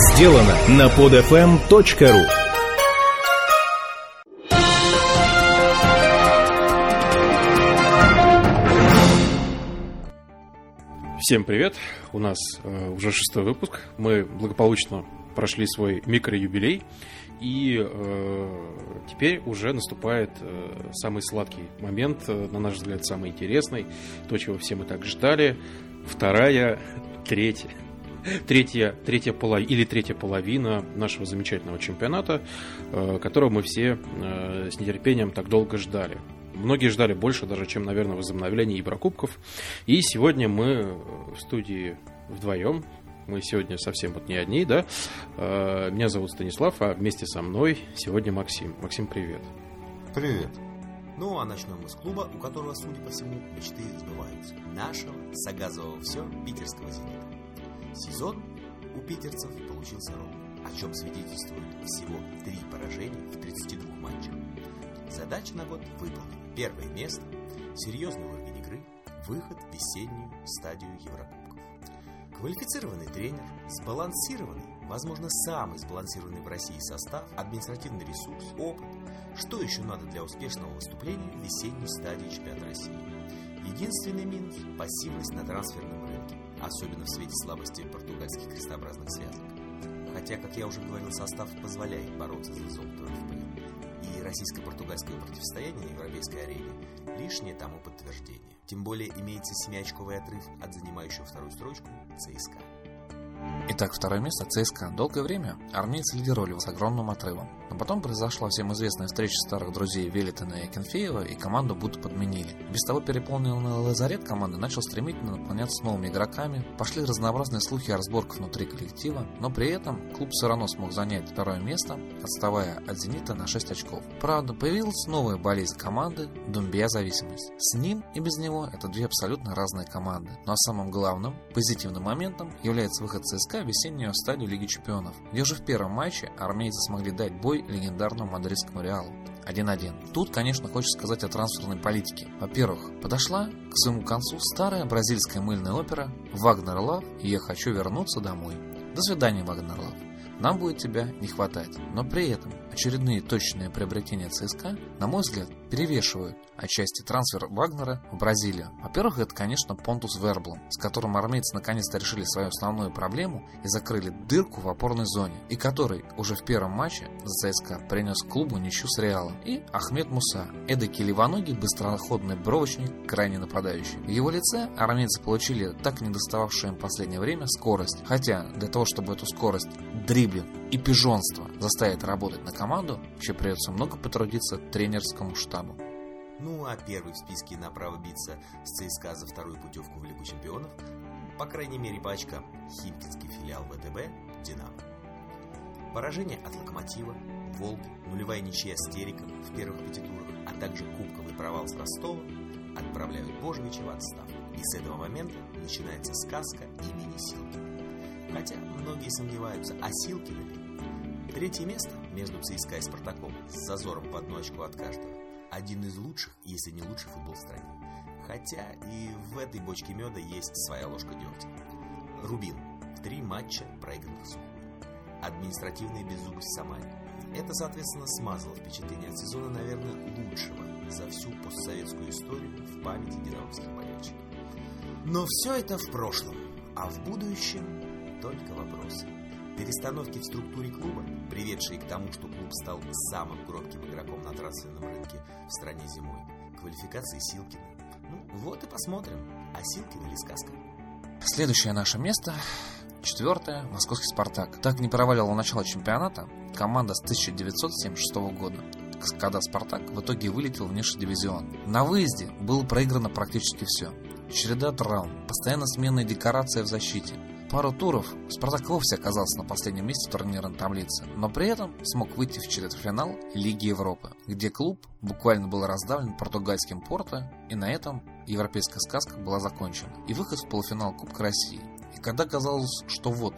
сделано на podfm.ru Всем привет! У нас э, уже шестой выпуск. Мы благополучно прошли свой микро-юбилей. И э, теперь уже наступает э, самый сладкий момент, э, на наш взгляд, самый интересный, то, чего все мы так ждали. Вторая, третья, третья, третья половина или третья половина нашего замечательного чемпионата, э, которого мы все э, с нетерпением так долго ждали. Многие ждали больше даже, чем, наверное, возобновление Еврокубков. И сегодня мы в студии вдвоем. Мы сегодня совсем вот не одни, да? Э, меня зовут Станислав, а вместе со мной сегодня Максим. Максим, привет. Привет. Ну, а начнем мы с клуба, у которого, судя по всему, мечты сбываются. Нашего, Сагазового все, питерского «Зенита». Сезон у питерцев получился ровный, о чем свидетельствует всего три поражения в 32 матчах. Задача на год выполнена. Первое место, серьезный уровень игры, выход в весеннюю стадию Еврокубков. Квалифицированный тренер, сбалансированный, возможно, самый сбалансированный в России состав, административный ресурс, опыт. Что еще надо для успешного выступления в весенней стадии чемпионата России? Единственный минус – пассивность на трансферном особенно в свете слабости португальских крестообразных связок. Хотя, как я уже говорил, состав позволяет бороться за золото РФП. И российско-португальское противостояние на европейской арене – лишнее тому подтверждение. Тем более имеется семиочковый отрыв от занимающего вторую строчку ЦСКА. Итак, второе место ЦСКА. Долгое время армейцы лидировали с огромным отрывом. Но потом произошла всем известная встреча старых друзей Велитона и Кенфеева, и команду будто подменили. Без того переполненный лазарет команды начал стремительно наполняться новыми игроками, пошли разнообразные слухи о разборках внутри коллектива, но при этом клуб все равно смог занять второе место, отставая от «Зенита» на 6 очков. Правда, появилась новая болезнь команды – думбия-зависимость. С ним и без него это две абсолютно разные команды. Но самым главным, позитивным моментом является выход ЦСКА весеннюю стадию Лиги Чемпионов, где уже в первом матче армейцы смогли дать бой легендарному мадридскому Реалу. 1-1. Тут, конечно, хочется сказать о трансферной политике. Во-первых, подошла к своему концу старая бразильская мыльная опера «Вагнер Лав» «Я хочу вернуться домой». До свидания, Вагнер Лав. Нам будет тебя не хватать. Но при этом очередные точные приобретения ЦСКА, на мой взгляд, перевешивают отчасти трансфер Вагнера в Бразилию. Во-первых, это, конечно, Понтус Верблом, с которым армейцы наконец-то решили свою основную проблему и закрыли дырку в опорной зоне, и который уже в первом матче за ЦСКА принес клубу ничью с Реалом. И Ахмед Муса, эдакий левоногий, быстроходный бровочник, крайне нападающий. В его лице армейцы получили так не достававшую им последнее время скорость. Хотя для того, чтобы эту скорость, дриблинг и пижонство заставить работать на команду, еще придется много потрудиться тренерскому штабу. Ну а первый в списке направо биться с ЦСКА за вторую путевку в Лигу Чемпионов, по крайней мере очкам, химкинский филиал ВТБ «Динамо». Поражение от «Локомотива», «Волги», нулевая ничья с Тереком в первых пяти турах, а также кубковый провал с Ростова отправляют Божевича в отставку. И с этого момента начинается сказка имени Силкина. Хотя многие сомневаются, а Силкина ли? Третье место между ЦСКА и Спартаком с зазором по одну очку от каждого один из лучших, если не лучший футбол в стране. Хотя и в этой бочке меда есть своя ложка дегтя. Рубин. В три матча проигранных сухой. Административная беззубость Самаре. Это, соответственно, смазало впечатление от сезона, наверное, лучшего за всю постсоветскую историю в памяти динамовских болельщиков. Но все это в прошлом, а в будущем только вопросы. Перестановки в структуре клуба, приведшие к тому, что клуб стал самым громким игроком на трансферном рынке в стране зимой, квалификации Силкина. Ну, вот и посмотрим, а Силкин или сказка. Следующее наше место Четвертое – московский «Спартак». Так не проваливал начало чемпионата команда с 1976 года, когда «Спартак» в итоге вылетел в низший дивизион. На выезде было проиграно практически все. Череда травм, постоянно сменная декорация в защите – пару туров Спартак вовсе оказался на последнем месте турнирной таблицы, но при этом смог выйти в четвертьфинал Лиги Европы, где клуб буквально был раздавлен португальским Порто, и на этом европейская сказка была закончена. И выход в полуфинал Кубка России. И когда казалось, что вот,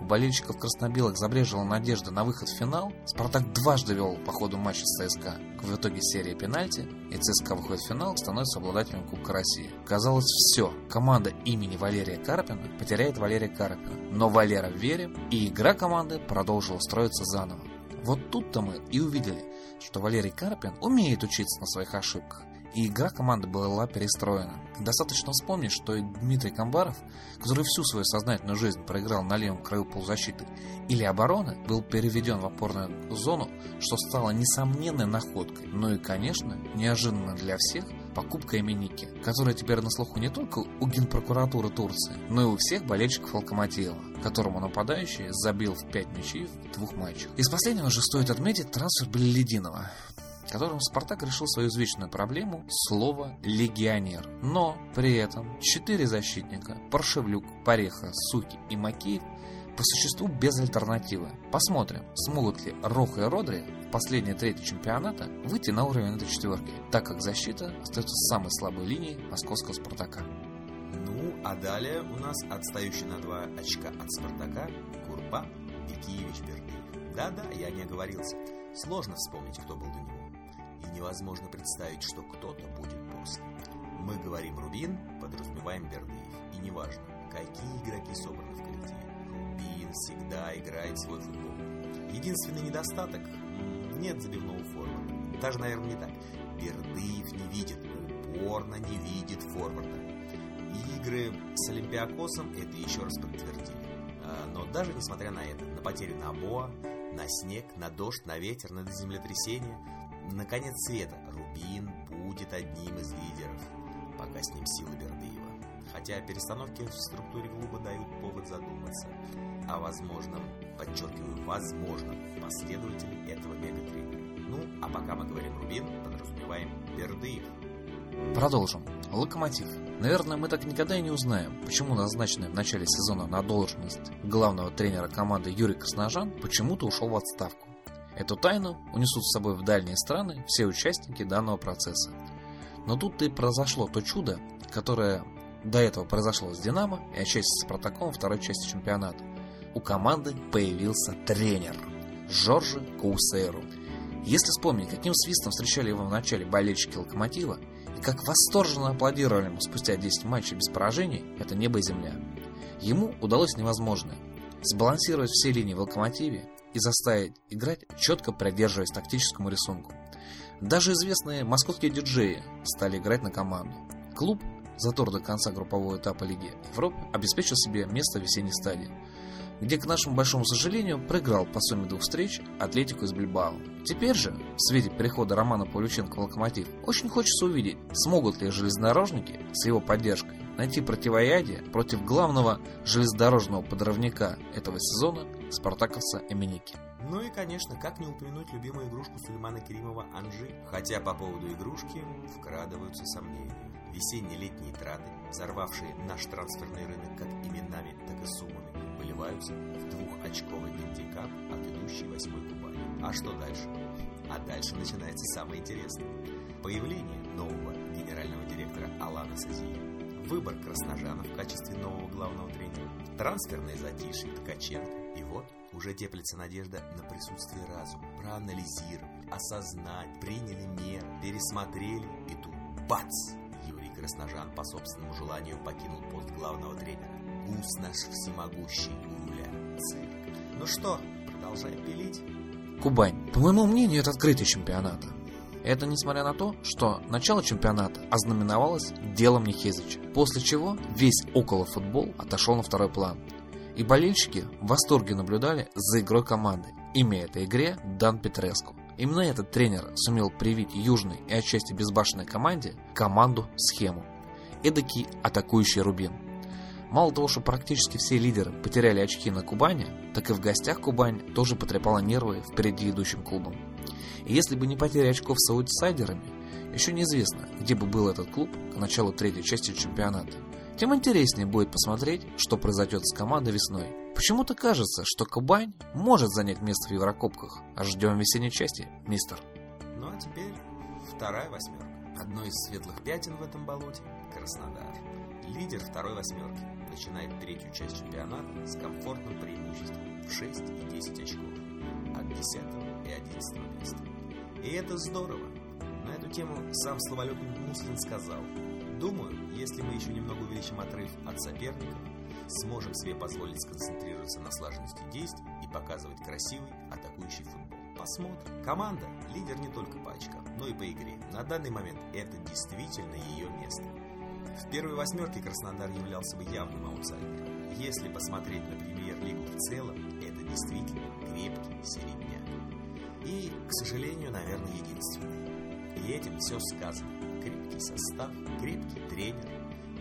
у болельщиков красно-белых забрежила надежда на выход в финал, Спартак дважды вел по ходу матча с ЦСКА. В итоге серия пенальти, и ЦСКА выходит в финал, становится обладателем Кубка России. Казалось, все. Команда имени Валерия Карпина потеряет Валерия Карпина. Но Валера в и игра команды продолжила строиться заново. Вот тут-то мы и увидели, что Валерий Карпин умеет учиться на своих ошибках и игра команды была перестроена. Достаточно вспомнить, что и Дмитрий Камбаров, который всю свою сознательную жизнь проиграл на левом краю полузащиты или обороны, был переведен в опорную зону, что стало несомненной находкой, но и, конечно, неожиданно для всех покупка Именики, которая теперь на слуху не только у генпрокуратуры Турции, но и у всех болельщиков Локомотива, которому нападающий забил в 5 мячей в двух матчах. Из последнего же стоит отметить трансфер Беллидинова которым Спартак решил свою извечную проблему слова «легионер». Но при этом четыре защитника – Паршевлюк, Пореха, Суки и Макеев – по существу без альтернативы. Посмотрим, смогут ли Роха и Родри в последней трети чемпионата выйти на уровень этой четверки, так как защита остается самой слабой линией московского «Спартака». Ну, а далее у нас отстающий на два очка от «Спартака» Курба Бекиевич Бердыев. Да-да, я не оговорился. Сложно вспомнить, кто был до него и невозможно представить, что кто-то будет после. Мы говорим Рубин, подразумеваем Бердыев. И неважно, какие игроки собраны в коллективе. Рубин всегда играет свой футбол. Единственный недостаток – нет забивного форварда. Даже, наверное, не так. Бердыев не видит, упорно не видит форварда. Игры с Олимпиакосом это еще раз подтвердили. А, но даже несмотря на это, на потерю на Боа, на снег, на дождь, на ветер, на землетрясение – Наконец света, Рубин будет одним из лидеров, пока с ним силы Бердыева. Хотя перестановки в структуре клуба дают повод задуматься о возможном, подчеркиваю, возможном последователе этого мегатренера. Ну, а пока мы говорим Рубин, подразумеваем Бердыев. Продолжим. Локомотив. Наверное, мы так никогда и не узнаем, почему назначенный в начале сезона на должность главного тренера команды Юрий Красножан почему-то ушел в отставку. Эту тайну унесут с собой в дальние страны все участники данного процесса. Но тут-то и произошло то чудо, которое до этого произошло с «Динамо» и отчасти с «Спартаком» второй части чемпионата. У команды появился тренер Жоржи Каусейру. Если вспомнить, каким свистом встречали его в начале болельщики «Локомотива», и как восторженно аплодировали ему спустя 10 матчей без поражений, это небо и земля. Ему удалось невозможное – сбалансировать все линии в «Локомотиве» и заставить играть, четко придерживаясь тактическому рисунку. Даже известные московские диджеи стали играть на команду. Клуб, затор до конца группового этапа Лиги Европы, обеспечил себе место в весенней стадии, где, к нашему большому сожалению, проиграл по сумме двух встреч Атлетику из Бильбао. Теперь же, в свете перехода Романа Павлюченко в Локомотив, очень хочется увидеть, смогут ли железнодорожники с его поддержкой найти противоядие против главного железнодорожного подрывника этого сезона спартаковца Эминики. Ну и, конечно, как не упомянуть любимую игрушку Сулеймана Керимова Анжи. Хотя по поводу игрушки вкрадываются сомнения. Весенне-летние траты, взорвавшие наш трансферный рынок как именами, так и суммами, выливаются в двухочковый гандикап от идущей восьмой Кубани. А что дальше? А дальше начинается самое интересное. Появление нового генерального директора Алана Сазии выбор Красножана в качестве нового главного тренера, трансферное затишье Ткаченко. И вот уже теплится надежда на присутствие разума. Проанализировали, осознать, приняли меры, пересмотрели и тут бац! Юрий Красножан по собственному желанию покинул пост главного тренера. Гус наш всемогущий у. Цирк. Ну что, продолжаем пилить? Кубань. По моему мнению, это открытие чемпионата. Это несмотря на то, что начало чемпионата ознаменовалось делом Никезича, после чего весь около футбол отошел на второй план. И болельщики в восторге наблюдали за игрой команды, имея этой игре Дан Петреску. Именно этот тренер сумел привить южной и отчасти безбашенной команде команду-схему. Эдакий атакующий Рубин. Мало того, что практически все лидеры потеряли очки на Кубани, так и в гостях Кубань тоже потрепала нервы впереди идущим клубом. И если бы не потеря очков с аутсайдерами, еще неизвестно, где бы был этот клуб к началу третьей части чемпионата. Тем интереснее будет посмотреть, что произойдет с командой весной. Почему-то кажется, что Кубань может занять место в Еврокубках. А ждем весенней части, мистер. Ну а теперь вторая восьмерка. Одно из светлых пятен в этом болоте – Краснодар. Лидер второй восьмерки начинает третью часть чемпионата с комфортным преимуществом в 6 и 10 очков от 10 и 11 места. И это здорово. На эту тему сам словолюб Муслин сказал, «Думаю, если мы еще немного увеличим отрыв от соперников, сможем себе позволить сконцентрироваться на слаженности действий и показывать красивый атакующий футбол. Посмотрим. Команда – лидер не только по очкам, но и по игре. На данный момент это действительно ее место. В первой восьмерке Краснодар являлся бы явным аутсайдером. Если посмотреть на премьер-лигу в целом, это действительно крепкий середняк. И, к сожалению, наверное, единственный. И этим все сказано. Крепкий состав, крепкий тренер.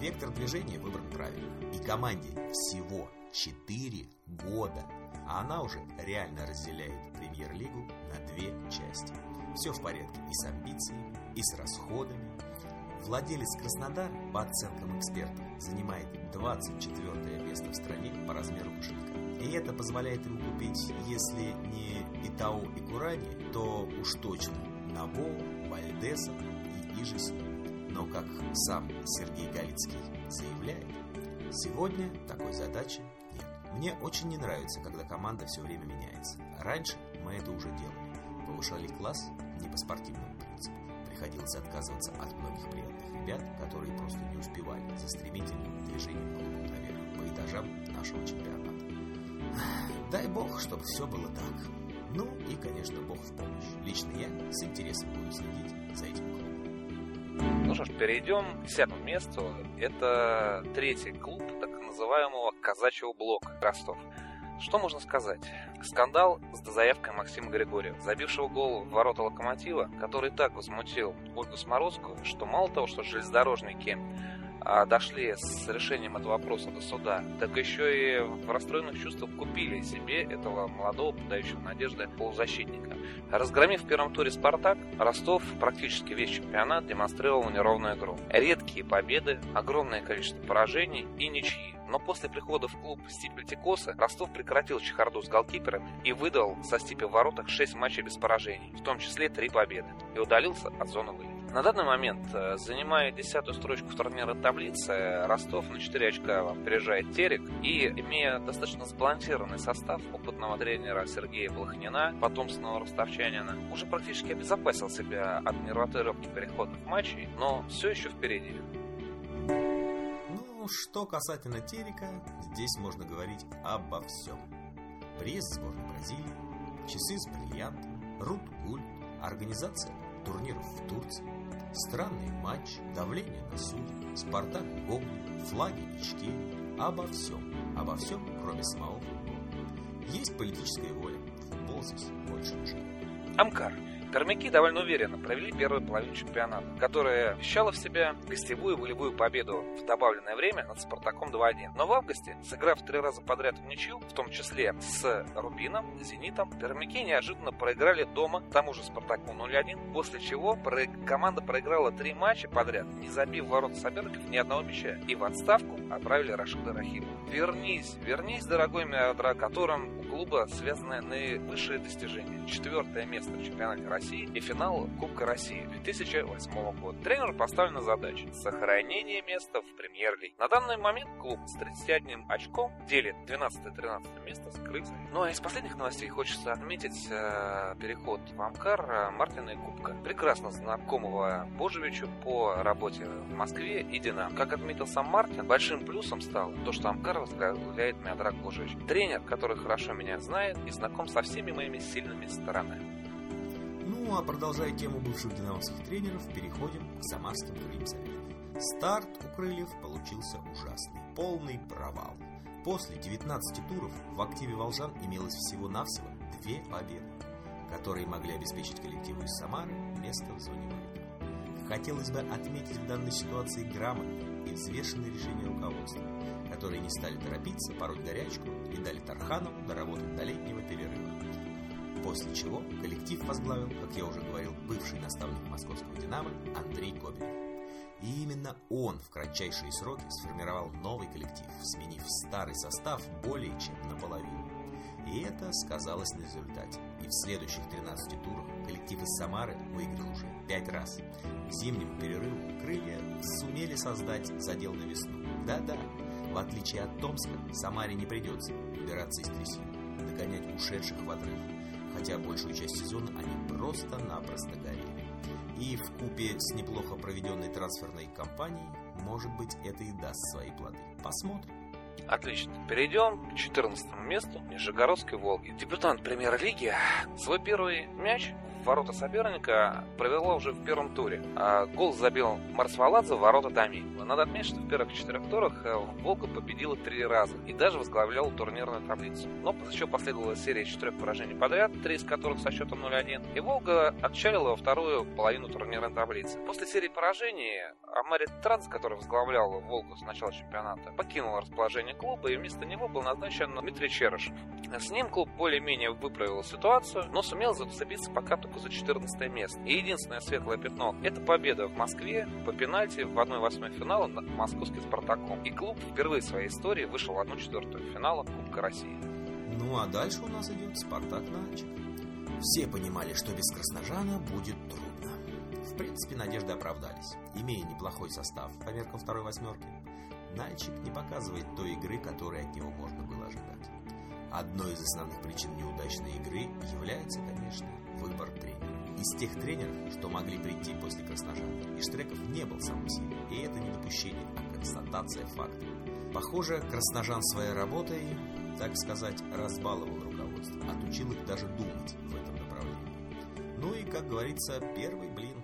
Вектор движения выбран правильно. И команде всего 4 года. А она уже реально разделяет премьер-лигу на две части. Все в порядке и с амбициями, и с расходами. Владелец Краснодар, по оценкам экспертов, занимает 24 место в стране по размеру кошелька. И это позволяет ему купить, если не Итау и Курани, то уж точно Набоу, Вальдеса и Ижи Но, как сам Сергей Галицкий заявляет, сегодня такой задачи нет. Мне очень не нравится, когда команда все время меняется. Раньше мы это уже делали. Повышали класс не по спортивному принципу. Приходилось отказываться от многих приятных ребят, которые просто не успевали за стремительным движением по этажам нашего чемпионата. Дай бог, чтобы все было так. Ну и, конечно, бог в помощь. Лично я с интересом буду следить за этим клубом. Ну что ж, перейдем к десятому месту. Это третий клуб так называемого казачьего блока Ростов. Что можно сказать? Скандал с дозаявкой Максима Григорьева, забившего гол в ворота Локомотива, который так возмутил Ольгу Сморозскую, что мало того, что железнодорожники а, дошли с решением этого вопроса до суда, так еще и в расстроенных чувствах купили себе этого молодого, подающего надежды полузащитника. Разгромив в первом туре «Спартак», Ростов практически весь чемпионат демонстрировал неровную игру. Редкие победы, огромное количество поражений и ничьи. Но после прихода в клуб Стипель Тикоса Ростов прекратил чехарду с голкиперами и выдал со Стипи в воротах 6 матчей без поражений, в том числе 3 победы, и удалился от зоны вылета. На данный момент, э, занимая десятую строчку в турнирной таблице, Ростов на 4 очка опережает Терек и, имея достаточно сбалансированный состав опытного тренера Сергея Блохнина, потомственного ростовчанина, уже практически обезопасил себя от нервотрепки переходных матчей, но все еще впереди. Ну, что касательно Терека, здесь можно говорить обо всем. Приезд сборной Бразилии, часы с бриллиантом, Рут Гуль, организация турниров в Турции, странный матч, давление на суд, Спартак Гоблин, флаги Ичкерии, обо всем, обо всем, кроме самого. Есть политическая воля, футбол здесь больше нужен. Амкар Кормяки довольно уверенно провели первую половину чемпионата, которая вещала в себя гостевую волевую победу в добавленное время над Спартаком 2-1. Но в августе, сыграв три раза подряд в ничью, в том числе с Рубином, Зенитом, Пермяки неожиданно проиграли дома тому же Спартаку 0-1, после чего команда проиграла три матча подряд, не забив ворот соперников ни одного мяча, и в отставку отправили Рашида Рахимова. Вернись, вернись, дорогой Миадра, которым клуба связаны наивысшие достижения. Четвертое место в чемпионате России и финал Кубка России 2008 года. Тренеру поставлена задача – сохранение места в премьер-лиге. На данный момент клуб с 31 очком делит 12-13 место с Крымом. Ну а из последних новостей хочется отметить э, переход в Амкар э, Мартина и Кубка, прекрасно знакомого Божевичу по работе в Москве и Динамо. Как отметил сам Мартин, большим плюсом стало то, что Амкар возглавляет Миодрак Божевич. Тренер, который хорошо меня знает и знаком со всеми моими сильными сторонами. Ну а продолжая тему бывших динамовских тренеров, переходим к самарским крыльям Советов. Старт у крыльев получился ужасный, полный провал. После 19 туров в активе волжан имелось всего-навсего две победы, которые могли обеспечить коллективу из Самары место в зоне. Хотелось бы отметить в данной ситуации грамотные и взвешенные решения руководства, которые не стали торопиться, пороть горячку и дали Тархану доработать до летнего перерыва После чего коллектив возглавил, как я уже говорил, бывший наставник московского «Динамо» Андрей Кобелев. И именно он в кратчайшие сроки сформировал новый коллектив, сменив старый состав более чем наполовину. И это сказалось на результате. И в следующих 13 турах коллектив из Самары выиграл уже 5 раз. К зимнему перерыву крылья сумели создать задел на весну. Да-да, в отличие от Томска, Самаре не придется убираться из трясины, догонять ушедших в отрыв, хотя большую часть сезона они просто-напросто горели. И в купе с неплохо проведенной трансферной кампанией, может быть, это и даст свои плоды. Посмотрим. Отлично. Перейдем к 14 месту Нижегородской Волги. Дебютант премьер-лиги свой первый мяч ворота соперника провела уже в первом туре. А гол забил Марсваладзе в ворота Тами. Надо отметить, что в первых четырех турах э, Волга победила три раза и даже возглавляла турнирную таблицу. Но еще последовала серия четырех поражений подряд, три из которых со счетом 0-1, и Волга отчалила во вторую половину турнирной таблицы. После серии поражений Амари Транс, который возглавлял Волгу с начала чемпионата, покинул расположение клуба, и вместо него был назначен Дмитрий Черышев. С ним клуб более-менее выправил ситуацию, но сумел зацепиться пока только за 14 место. И единственное светлое пятно – это победа в Москве по пенальти в 1-8 финала над московским «Спартаком». И клуб впервые в своей истории вышел в 1-4 финала Кубка России. Ну а дальше у нас идет «Спартак» Нальчик. Все понимали, что без Красножана будет трудно. В принципе, надежды оправдались. Имея неплохой состав по меркам второй восьмерки, Нальчик не показывает той игры, которой от него можно было ожидать. Одной из основных причин неудачной игры является, конечно, выбор тренера. Из тех тренеров, что могли прийти после Красножана, Иштреков не был самым сильным, и это не допущение, а констатация факта. Похоже, Красножан своей работой, так сказать, разбаловал руководство, отучил их даже думать в этом направлении. Ну и, как говорится, первый блин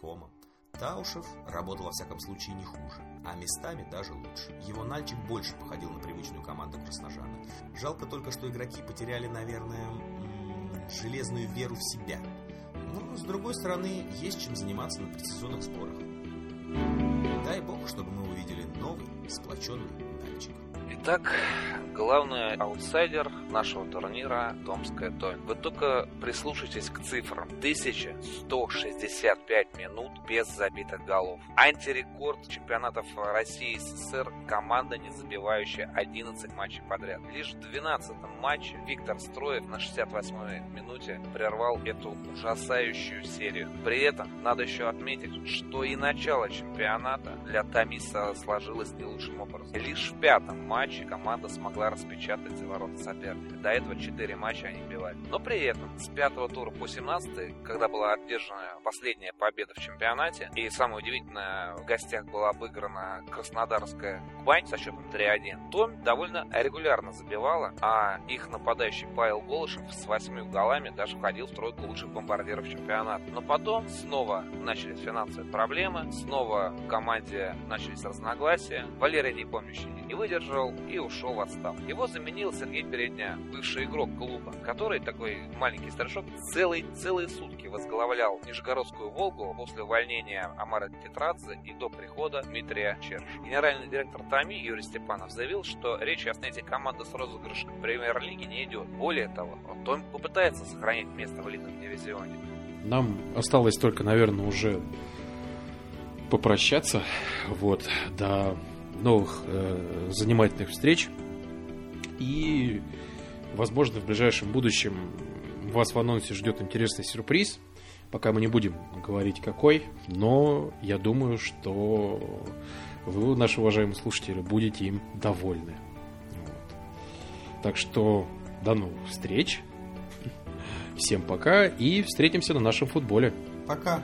комом. Таушев работал во всяком случае не хуже, а местами даже лучше. Его Нальчик больше походил на привычную команду Красножана. Жалко только, что игроки потеряли, наверное, железную веру в себя. Но, с другой стороны, есть чем заниматься на предсезонных сборах. Дай бог, чтобы мы увидели новый, сплоченный. Итак, главный аутсайдер нашего турнира – Томская Тонь. Вы только прислушайтесь к цифрам. 1165 минут без забитых голов. Антирекорд чемпионатов России и СССР – команда, не забивающая 11 матчей подряд. Лишь в 12 матче Виктор Строев на 68-й минуте прервал эту ужасающую серию. При этом надо еще отметить, что и начало чемпионата для Тамиса сложилось не лучшим образом. Лишь в пятом матче матче команда смогла распечатать ворота соперника. До этого 4 матча они бивали. Но при этом с 5 тура по 17, когда была одержана последняя победа в чемпионате, и самое удивительное, в гостях была обыграна Краснодарская Кубань со счетом 3-1, то довольно регулярно забивала, а их нападающий Павел Голышев с 8 голами даже входил в тройку лучших бомбардиров чемпионата. Но потом снова начались финансовые проблемы, снова в команде начались разногласия. Валерий Непомнящий не выдержал, и ушел в отставку. Его заменил Сергей Передня, бывший игрок клуба, который, такой маленький старшок, целый, целые сутки возглавлял Нижегородскую «Волгу» после увольнения Амара Тетрадзе и до прихода Дмитрия Черш. Генеральный директор ТАМИ Юрий Степанов заявил, что речь о снятии команды с розыгрыша премьер-лиги не идет. Более того, он попытается сохранить место в элитном дивизионе. Нам осталось только, наверное, уже попрощаться. Вот, до новых э, занимательных встреч. И, возможно, в ближайшем будущем вас в анонсе ждет интересный сюрприз. Пока мы не будем говорить какой, но я думаю, что вы, наши уважаемые слушатели, будете им довольны. Вот. Так что до новых встреч. Всем пока и встретимся на нашем футболе. Пока.